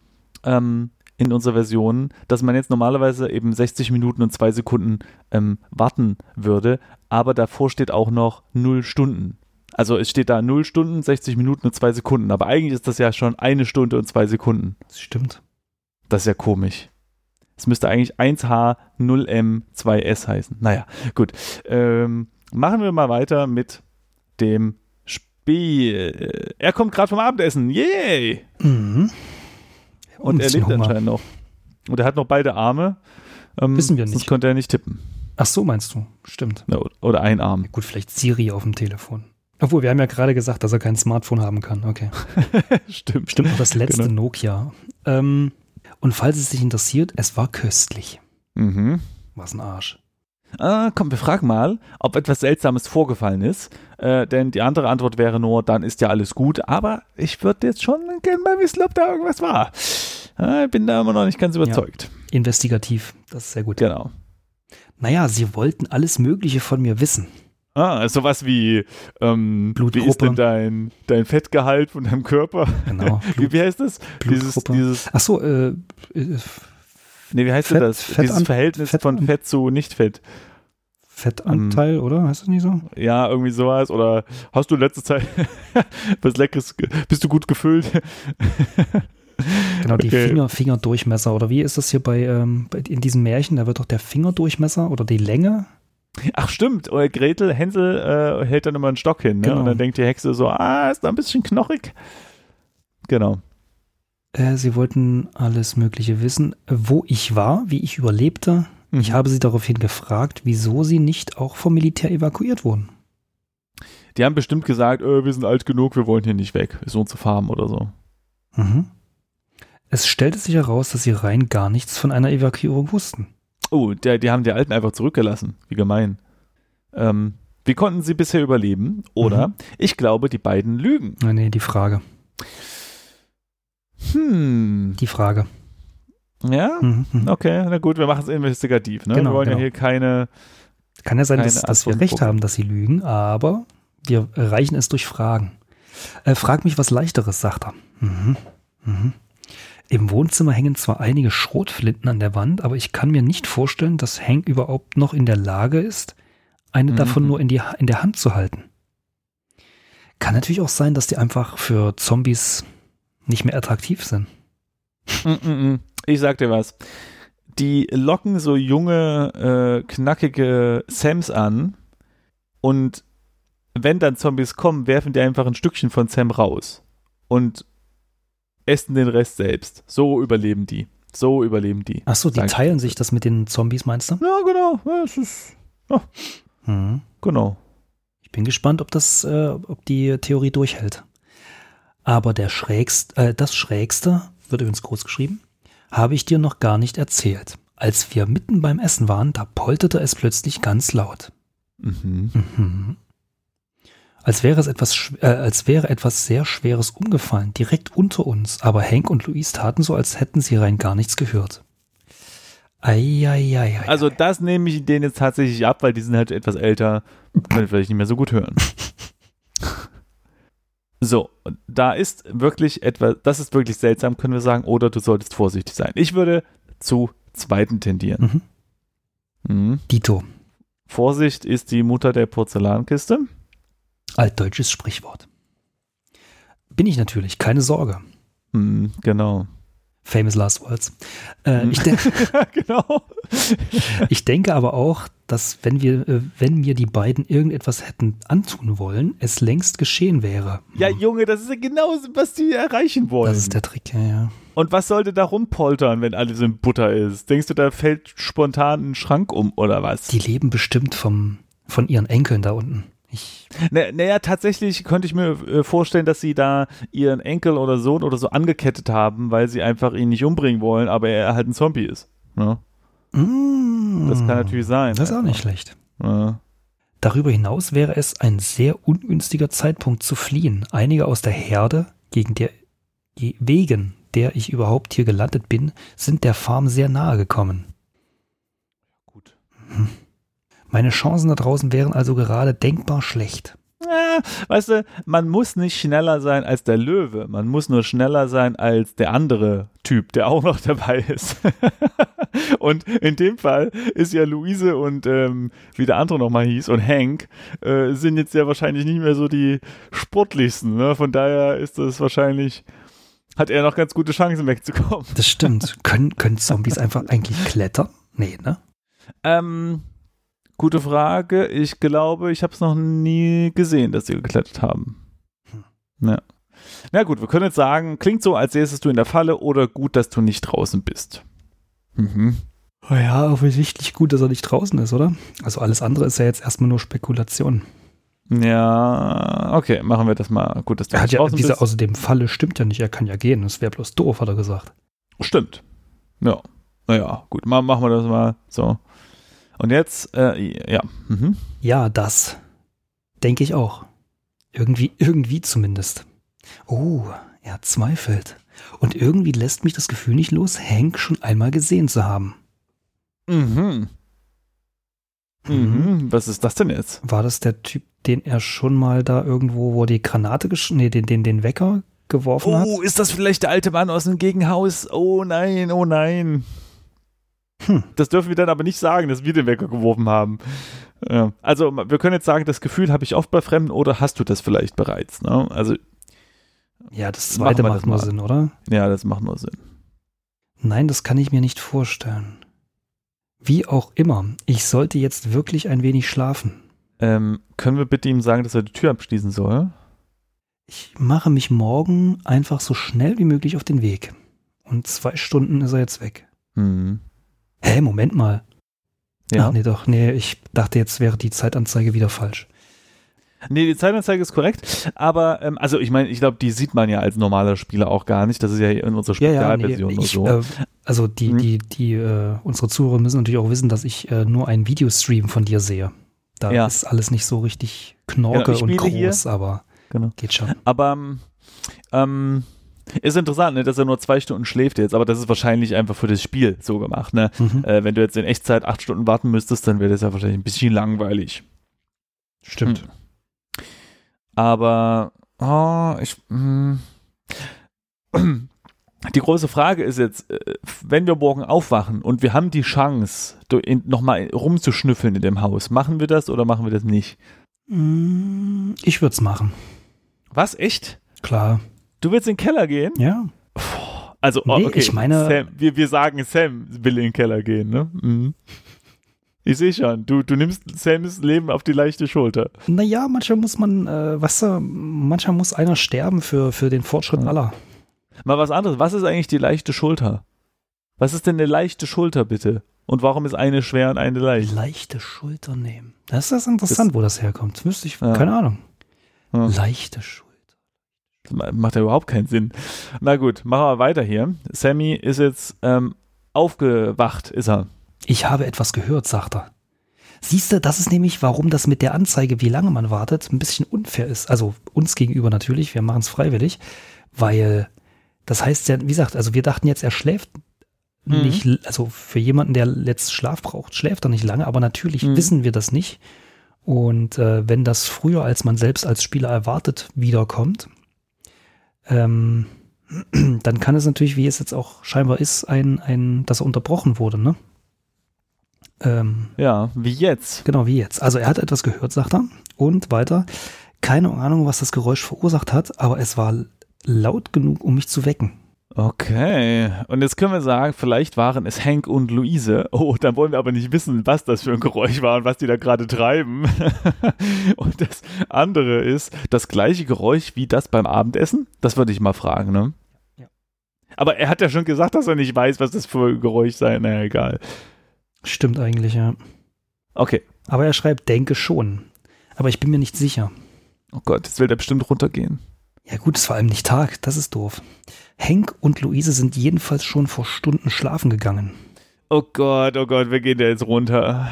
ähm, in unserer Version, dass man jetzt normalerweise eben 60 Minuten und zwei Sekunden ähm, warten würde, aber davor steht auch noch 0 Stunden. Also es steht da 0 Stunden, 60 Minuten und zwei Sekunden, aber eigentlich ist das ja schon eine Stunde und zwei Sekunden. Das stimmt. Das ist ja komisch. Es müsste eigentlich 1H 0M 2S heißen. Naja, gut. Ähm, machen wir mal weiter mit dem Spiel. Er kommt gerade vom Abendessen. Yay! Mhm. Und er lebt Hunger. anscheinend noch. Und er hat noch beide Arme. Ähm, Wissen wir nicht. Sonst konnte er nicht tippen. Ach so, meinst du? Stimmt. Na, Oder ein Arm. Gut, vielleicht Siri auf dem Telefon. Obwohl, wir haben ja gerade gesagt, dass er kein Smartphone haben kann. Okay. Stimmt. Stimmt, noch das letzte Genau. Nokia. Ähm, und falls es dich interessiert, es war köstlich. Mhm. Was ein Arsch. Ah, komm, wir fragen mal, ob etwas Seltsames vorgefallen ist. Äh, denn die andere Antwort wäre nur, dann ist ja alles gut. Aber ich würde jetzt schon gerne mal wissen, ob da irgendwas war. Äh, bin da immer noch nicht ganz überzeugt. Investigativ. Das ist sehr gut. Genau. Naja, sie wollten alles Mögliche von mir wissen. Ah, sowas wie, ähm, wie Blutgruppe. ist denn dein, dein Fettgehalt von deinem Körper? Genau. Wie, wie heißt das? Dieses, Blutgruppe. dieses, Ach so, äh, äh, nee, wie heißt Fett- denn das? Fettan- dieses Verhältnis Fett- von Fett zu Nicht-Fett. Fettanteil, Ähm. oder? Heißt das nicht so? Ja, irgendwie sowas. Oder hast du in letzter Zeit was Leckeres, bist du gut gefüllt? Genau, die Okay. Finger, Fingerdurchmesser. Oder wie ist das hier bei, ähm, bei in diesem Märchen? Da wird doch der Fingerdurchmesser oder die Länge. Ach stimmt, oder Gretel, Hänsel äh, hält dann immer einen Stock hin, ne? Genau. Und dann denkt die Hexe so, ah, ist da ein bisschen knochig. Genau. Äh, sie wollten alles Mögliche wissen, wo ich war, wie ich überlebte. Ich Mhm. habe sie daraufhin gefragt, wieso sie nicht auch vom Militär evakuiert wurden. Die haben bestimmt gesagt, äh, wir sind alt genug, wir wollen hier nicht weg. Ist unsere Farm oder so. Mhm. Es stellte sich heraus, dass sie rein gar nichts von einer Evakuierung wussten. Oh, der, die haben die Alten einfach zurückgelassen. Wie gemein. Ähm, wie konnten sie bisher überleben? Oder, Mhm. ich glaube, die beiden lügen. Nee, nee, die Frage. Hm. Die Frage. Ja? Mhm, mhm. Okay, na gut, wir machen es investigativ. Ne? Genau, wir wollen genau. ja hier keine. Kann ja sein, dass, dass wir recht haben, dass sie lügen, aber wir erreichen es durch Fragen. Äh, frag mich was Leichteres, sagt er. Mhm. Mhm. Im Wohnzimmer hängen zwar einige Schrotflinten an der Wand, aber ich kann mir nicht vorstellen, dass Hank überhaupt noch in der Lage ist, eine Mhm. davon nur in, die, in der Hand zu halten. Kann natürlich auch sein, dass die einfach für Zombies nicht mehr attraktiv sind. Mm, mm, mm. Ich sag dir was. Die locken so junge, äh, knackige Sams an und wenn dann Zombies kommen, werfen die einfach ein Stückchen von Sam raus und essen den Rest selbst. So überleben die. So überleben die. Ach so, die teilen sich das mit den Zombies, meinst du? Ja, genau. Ja, es ist, Mhm. genau. Ich bin gespannt, ob das, äh, ob die Theorie durchhält. Aber der schrägst, äh, das Schrägste, wird übrigens groß geschrieben, habe ich dir noch gar nicht erzählt. Als wir mitten beim Essen waren, da polterte es plötzlich ganz laut. Mhm. Mhm. Als wäre es etwas, äh, als wäre etwas sehr Schweres umgefallen, direkt unter uns. Aber Hank und Luis taten so, als hätten sie rein gar nichts gehört. Eieiei. Also das nehme ich denen jetzt tatsächlich ab, weil die sind halt etwas älter, können vielleicht nicht mehr so gut hören. So, da ist wirklich etwas, das ist wirklich seltsam, können wir sagen, oder du solltest vorsichtig sein. Ich würde zu zweiten tendieren. Mhm. Mhm. Dito, Vorsicht ist die Mutter der Porzellankiste. altdeutsches Sprichwort. Bin ich natürlich, keine Sorge. Mhm, genau. Famous Last Words. Äh, Mhm. ich, de genau. ich denke aber auch, dass wenn wir, äh, wenn mir die beiden irgendetwas hätten antun wollen, es längst geschehen wäre. Ja, Junge, das ist ja genau, was die erreichen wollen. Das ist der Trick, ja, ja. Und was sollte da rumpoltern, wenn alles in Butter ist? Denkst du, da fällt spontan ein Schrank um oder was? Die leben bestimmt vom, von ihren Enkeln da unten. Ich, Na- Naja, tatsächlich könnte ich mir äh, vorstellen, dass sie da ihren Enkel oder Sohn oder so angekettet haben, weil sie einfach ihn nicht umbringen wollen, aber er halt ein Zombie ist. Ne? Mm, Das kann natürlich sein. Das ist auch nicht schlecht. Ja. Darüber hinaus wäre es ein sehr ungünstiger Zeitpunkt zu fliehen. Einige aus der Herde, gegen der, die- wegen der ich überhaupt hier gelandet bin, sind der Farm sehr nahe gekommen. Gut. Meine Chancen da draußen wären also gerade denkbar schlecht. Ja, weißt du, man muss nicht schneller sein als der Löwe, man muss nur schneller sein als der andere Typ, der auch noch dabei ist. und in dem Fall ist ja Luise und ähm, wie der andere nochmal hieß und Hank äh, sind jetzt ja wahrscheinlich nicht mehr so die sportlichsten. Ne? Von daher ist das wahrscheinlich, hat er noch ganz gute Chancen wegzukommen. Das stimmt. können, können Zombies einfach eigentlich klettern? Nee, ne? Ähm, Gute Frage. Ich glaube, ich habe es noch nie gesehen, dass sie geklettert haben. Hm. Ja. Na gut, wir können jetzt sagen, klingt so, als säßest du in der Falle oder gut, dass du nicht draußen bist. Mhm. Oh ja, offensichtlich gut, dass er nicht draußen ist, oder? Also alles andere ist ja jetzt erstmal nur Spekulation. Ja, okay, machen wir das mal. Gut, dass du er hat ja diese bist. außerdem Falle stimmt ja nicht, er kann ja gehen, das wäre bloß doof, hat er gesagt. Stimmt. Ja. Naja, gut, machen wir das mal so. Und jetzt, äh, ja. Mhm. Ja, das. Denke ich auch. Irgendwie, irgendwie zumindest. Oh, er zweifelt. Und irgendwie lässt mich das Gefühl nicht los, Hank schon einmal gesehen zu haben. Mhm. Mhm. mhm. Was ist das denn jetzt? War das der Typ, den er schon mal da irgendwo, wo die Granate, nee, den, den, den Wecker geworfen oh, hat? Oh, ist das vielleicht der alte Mann aus dem Gegenhaus? Oh nein, oh nein. Hm. Das dürfen wir dann aber nicht sagen, dass wir den Wecker geworfen haben. Ja. Also wir können jetzt sagen, das Gefühl habe ich oft bei Fremden oder hast du das vielleicht bereits? Ne? Also ja, das zweite macht nur Sinn, oder? Ja, das macht nur Sinn. Nein, das kann ich mir nicht vorstellen. Wie auch immer, ich sollte jetzt wirklich ein wenig schlafen. Ähm, können wir bitte ihm sagen, dass er die Tür abschließen soll? Ich mache mich morgen einfach so schnell wie möglich auf den Weg. Und zwei Stunden ist er jetzt weg. Mhm. Hä, Moment mal. Ja. Ach nee, doch, nee, ich dachte, jetzt wäre die Zeitanzeige wieder falsch. Nee, die Zeitanzeige ist korrekt, aber ähm, also ich meine, ich glaube, die sieht man ja als normaler Spieler auch gar nicht. Das ist ja in unserer Spezialversion ja, ja, nee, ich, so. Äh, also die, hm. die, die, äh, unsere Zuhörer müssen natürlich auch wissen, dass ich äh, nur einen Videostream von dir sehe. Da ja. ist alles nicht so richtig knorke genau, und groß, hier. aber genau. geht schon. Aber ähm, ist interessant, ne, dass er nur zwei Stunden schläft jetzt, aber das ist wahrscheinlich einfach für das Spiel so gemacht. Ne? Mhm. Äh, wenn du jetzt in Echtzeit acht Stunden warten müsstest, dann wäre das ja wahrscheinlich ein bisschen langweilig. Stimmt. Hm. Aber oh, ich. Hm. Die große Frage ist jetzt, äh, wenn wir morgen aufwachen und wir haben die Chance, nochmal rumzuschnüffeln in dem Haus, machen wir das oder machen wir das nicht? Mm, ich würde es machen. Was, echt? Klar. Du willst in den Keller gehen? Ja. Also, oh, nee, okay. Ich meine, Sam, wir, wir sagen, Sam will in den Keller gehen, ne? Mhm. Ich sehe schon, du, du nimmst Sams Leben auf die leichte Schulter. Naja, manchmal muss man, äh, weißt du, manchmal muss einer sterben für, für den Fortschritt ja. aller. Mal was anderes, was ist eigentlich die leichte Schulter? Was ist denn eine leichte Schulter, bitte? Und warum ist eine schwer und eine leicht? Leichte Schulter nehmen. Das ist interessant, das, wo das herkommt. Das wüsste ich, ja. keine Ahnung. Ja. Leichte Schulter. Macht ja überhaupt keinen Sinn. Na gut, machen wir weiter hier. Sammy ist jetzt ähm, aufgewacht, ist er. Ich habe etwas gehört, sagt er. Siehst du, das ist nämlich, warum das mit der Anzeige, wie lange man wartet, ein bisschen unfair ist. Also uns gegenüber natürlich, wir machen es freiwillig, weil das heißt ja, wie gesagt, also wir dachten jetzt, er schläft mhm. nicht, also für jemanden, der letzt Schlaf braucht, schläft er nicht lange, aber natürlich mhm. wissen wir das nicht. Und äh, wenn das früher, als man selbst als Spieler erwartet, wiederkommt, ähm, dann kann es natürlich, wie es jetzt auch scheinbar ist, ein, ein, dass er unterbrochen wurde, ne? Ähm, ja, wie jetzt. Genau, wie jetzt. Also er hat etwas gehört, sagt er. Und weiter. Keine Ahnung, was das Geräusch verursacht hat, aber es war laut genug, um mich zu wecken. Okay, und jetzt können wir sagen, vielleicht waren es Hank und Luise. Oh, dann wollen wir aber nicht wissen, was das für ein Geräusch war und was die da gerade treiben. und das andere ist das gleiche Geräusch wie das beim Abendessen? Das würde ich mal fragen, ne? Ja. Aber er hat ja schon gesagt, dass er nicht weiß, was das für ein Geräusch sei. Naja, egal. Stimmt eigentlich, ja. Okay. Aber er schreibt, denke schon. Aber ich bin mir nicht sicher. Oh Gott, jetzt will der bestimmt runtergehen. Ja gut, ist vor allem nicht Tag, das ist doof. Hank und Luise sind jedenfalls schon vor Stunden schlafen gegangen. Oh Gott, oh Gott, wir gehen da jetzt runter?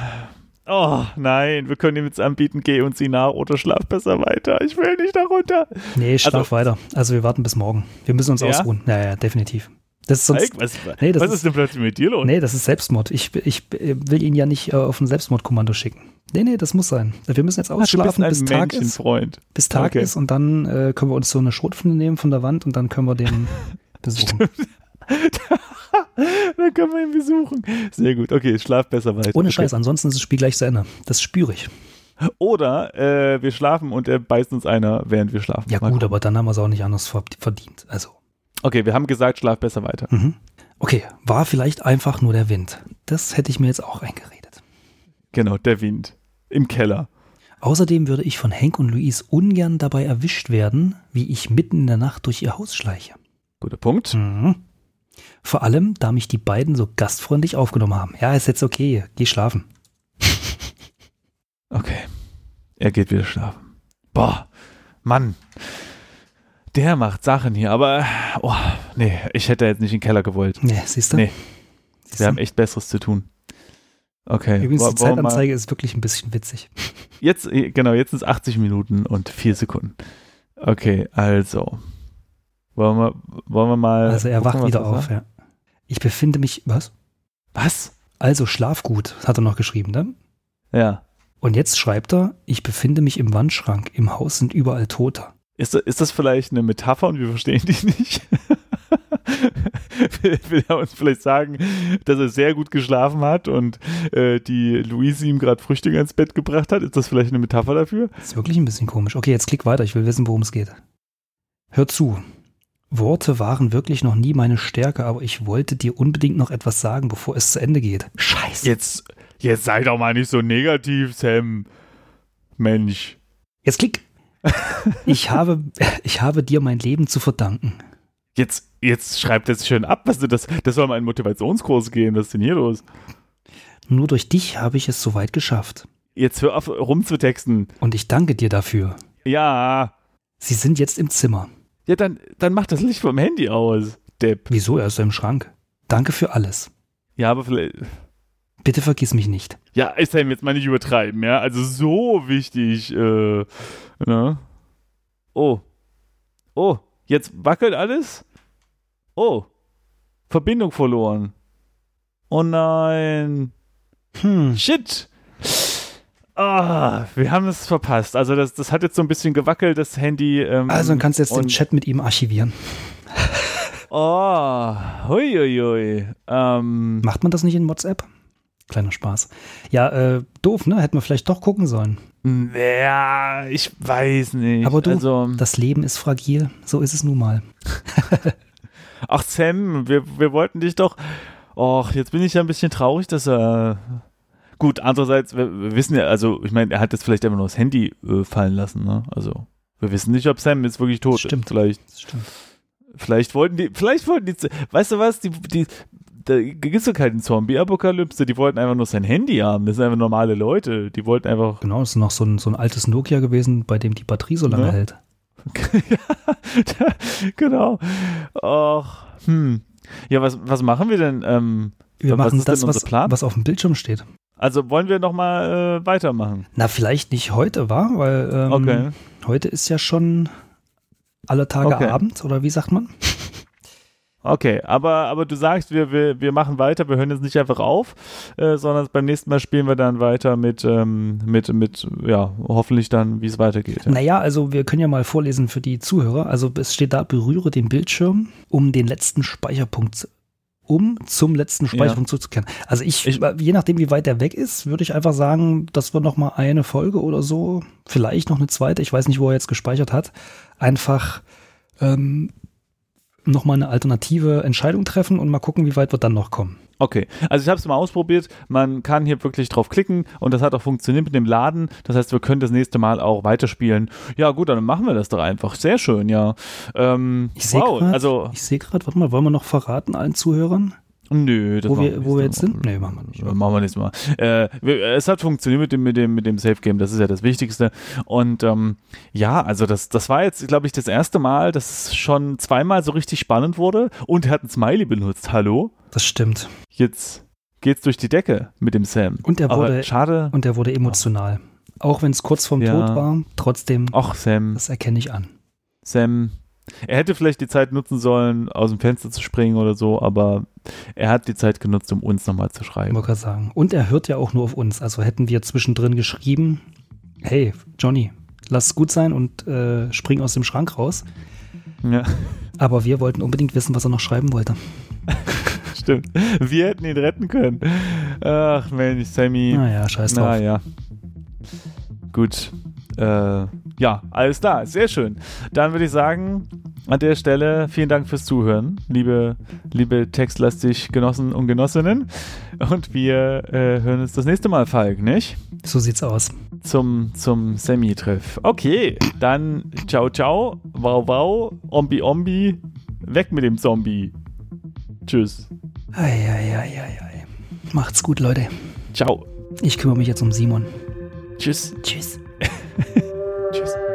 Oh nein, wir können ihm jetzt anbieten, geh uns sie nach oder schlaf besser weiter. Ich will nicht da runter. Nee, schlaf also, weiter. Also wir warten bis morgen. Wir müssen uns ja? ausruhen. Naja, ja, definitiv. Das ist sonst, was, nee, das was ist, ist denn plötzlich mit dir los? Nee, das ist Selbstmord. Ich, ich will ihn ja nicht äh, auf ein Selbstmordkommando schicken. Nee, nee, das muss sein. Wir müssen jetzt ausschlafen, bis Tag ist. Bis Tag okay. ist und dann äh, können wir uns so eine Schrotflinte nehmen von der Wand und dann können wir den besuchen. dann können wir ihn besuchen. Sehr gut. Okay, schlaf besser weiter. Ohne okay. Scheiß, ansonsten ist das Spiel gleich zu Ende. Das spüre ich. Oder äh, wir schlafen und er beißt uns einer, während wir schlafen. Ja Mal gut, gucken. aber dann haben wir es auch nicht anders verdient. Also. Okay, wir haben gesagt, schlaf besser weiter. Mhm. Okay, war vielleicht einfach nur der Wind. Das hätte ich mir jetzt auch eingeredet. Genau, der Wind. Im Keller. Außerdem würde ich von Henk und Luis ungern dabei erwischt werden, wie ich mitten in der Nacht durch ihr Haus schleiche. Guter Punkt. Mhm. Vor allem, da mich die beiden so gastfreundlich aufgenommen haben. Ja, ist jetzt okay, geh schlafen. Okay. Er geht wieder schlafen. Boah, Mann. Der macht Sachen hier, aber oh, nee, ich hätte jetzt nicht in den Keller gewollt. Nee, siehst du? Nee. Siehst wir haben echt Besseres zu tun. Okay. Übrigens, die Zeitanzeige ist wirklich ein bisschen witzig. Jetzt, genau, jetzt sind es 80 Minuten und 4 Sekunden. Okay, also. Wollen wir, wollen wir mal. Also er wacht wieder auf, ja. Ich befinde mich. Was? Was? Also schlaf gut, hat er noch geschrieben, ne? Ja. Und jetzt schreibt er, ich befinde mich im Wandschrank, im Haus sind überall Tote. Ist, ist das vielleicht eine Metapher und wir verstehen die nicht? will er uns vielleicht sagen, dass er sehr gut geschlafen hat und äh, die Luise ihm gerade Frühstück ins Bett gebracht hat? Ist das vielleicht eine Metapher dafür? Das ist wirklich ein bisschen komisch. Okay, jetzt klick weiter, ich will wissen, worum es geht. Hör zu. Worte waren wirklich noch nie meine Stärke, aber ich wollte dir unbedingt noch etwas sagen, bevor es zu Ende geht. Scheiße. Jetzt, jetzt sei doch mal nicht so negativ, Sam. Mensch. Jetzt klick. ich, habe, ich habe dir mein Leben zu verdanken. Jetzt, jetzt schreibt er es schön ab. Was, das, das soll mal einen Motivationskurs gehen. Was ist denn hier los? Nur durch dich habe ich es so weit geschafft. Jetzt hör auf rumzutexten. Und ich danke dir dafür. Ja. Sie sind jetzt im Zimmer. Ja, dann, dann mach das Licht vom Handy aus, Depp. Wieso? Er ist im Schrank. Danke für alles. Ja, aber vielleicht. Bitte vergiss mich nicht. Ja, ist ja jetzt mal nicht übertreiben, ja. Also so wichtig, äh, ne? Oh. Oh, jetzt wackelt alles? Oh. Verbindung verloren. Oh nein. Hm. Shit. Ah, wir haben es verpasst. Also das, das hat jetzt so ein bisschen gewackelt, das Handy. Ähm, also dann kannst du jetzt den Chat mit ihm archivieren. Oh, huiuiui. Ähm, Macht man das nicht in WhatsApp? Kleiner Spaß. Ja, äh, doof, ne? Hätten wir vielleicht doch gucken sollen. Ja, ich weiß nicht. Aber du, also, das Leben ist fragil. So ist es nun mal. Ach, Sam, wir, wir wollten dich doch. Och, jetzt bin ich ja ein bisschen traurig, dass er. Gut, andererseits, wir, wir wissen ja, also, ich meine, er hat jetzt vielleicht einfach nur das Handy äh, fallen lassen, ne? Also, wir wissen nicht, ob Sam jetzt wirklich tot stimmt. ist. Vielleicht. Stimmt. Vielleicht wollten die, vielleicht wollten die, weißt du was, die, die, da gibt es doch keinen Zombie-Apokalypse, die wollten einfach nur sein Handy haben. Das sind einfach normale Leute. Die wollten einfach. Genau, das ist noch so ein, so ein altes Nokia gewesen, bei dem die Batterie so lange ja. hält. genau. Och, hm. Ja, was, was machen wir denn? Ähm, wir machen das, was, was auf dem Bildschirm steht. Also wollen wir nochmal äh, weitermachen? Na, vielleicht nicht heute, war, weil ähm, okay. heute ist ja schon alle Tage Okay. Abend, oder wie sagt man? Okay, aber, aber du sagst, wir, wir, wir machen weiter, wir hören jetzt nicht einfach auf, äh, sondern beim nächsten Mal spielen wir dann weiter mit, ähm, mit, mit ja, hoffentlich dann, wie es weitergeht. Ja. Naja, also wir können ja mal vorlesen für die Zuhörer. Also es steht da, berühre den Bildschirm, um den letzten Speicherpunkt um zum letzten Speicherpunkt zuzukehren. Also ich, Ich- je nachdem, wie weit der weg ist, würde ich einfach sagen, dass wir noch mal eine Folge oder so, vielleicht noch eine zweite, ich weiß nicht, wo er jetzt gespeichert hat, einfach ähm, noch mal eine alternative Entscheidung treffen und mal gucken, wie weit wir dann noch kommen. Okay, also ich habe es mal ausprobiert. Man kann hier wirklich drauf klicken und das hat auch funktioniert mit dem Laden. Das heißt, wir können das nächste Mal auch weiterspielen. Ja, gut, dann machen wir das doch einfach. Sehr schön, ja. Ähm, Ich sehe wow, grad- also Ich sehe gerade, warte mal, wollen wir noch verraten allen Zuhörern, nö, das wo wir, wo wir jetzt sind? Nee, machen wir nicht. Machen wir nächstes Mal. Äh, es hat funktioniert mit dem, mit dem, mit dem Safe Game, das ist ja das Wichtigste. Und ähm, ja, also das, das war jetzt, glaube ich, das erste Mal, dass es schon zweimal so richtig spannend wurde und er hat ein Smiley benutzt. Hallo? Das stimmt. Jetzt geht's durch die Decke mit dem Sam. Und er Aber wurde, schade. und er wurde emotional. Auch wenn es kurz vorm Ja. Tod war, trotzdem, Ach, Sam, das erkenne ich an. Sam, Er hätte vielleicht die Zeit nutzen sollen, aus dem Fenster zu springen oder so, aber er hat die Zeit genutzt, um uns nochmal zu schreiben. Ich wollte sagen. Und er hört ja auch nur auf uns. Also hätten wir zwischendrin geschrieben, hey, Johnny, lass es gut sein und äh, spring aus dem Schrank raus. Ja. Aber wir wollten unbedingt wissen, was er noch schreiben wollte. Stimmt. Wir hätten ihn retten können. Ach Mensch, Sammy. Naja, scheiß drauf. Naja. Gut. Äh, ja, alles klar. Sehr schön. Dann würde ich sagen, an der Stelle vielen Dank fürs Zuhören, liebe, liebe textlastig Genossen und Genossinnen. Und wir äh, hören uns das nächste Mal, Falk, nicht? So sieht's aus. Zum, zum Semi-Treff. Okay, dann ciao, ciao, wow, wow, ombi, ombi, weg mit dem Zombie. Tschüss. Eieieiei. Macht's gut, Leute. Ciao. Ich kümmere mich jetzt um Simon. Tschüss. Tschüss. Tschüss.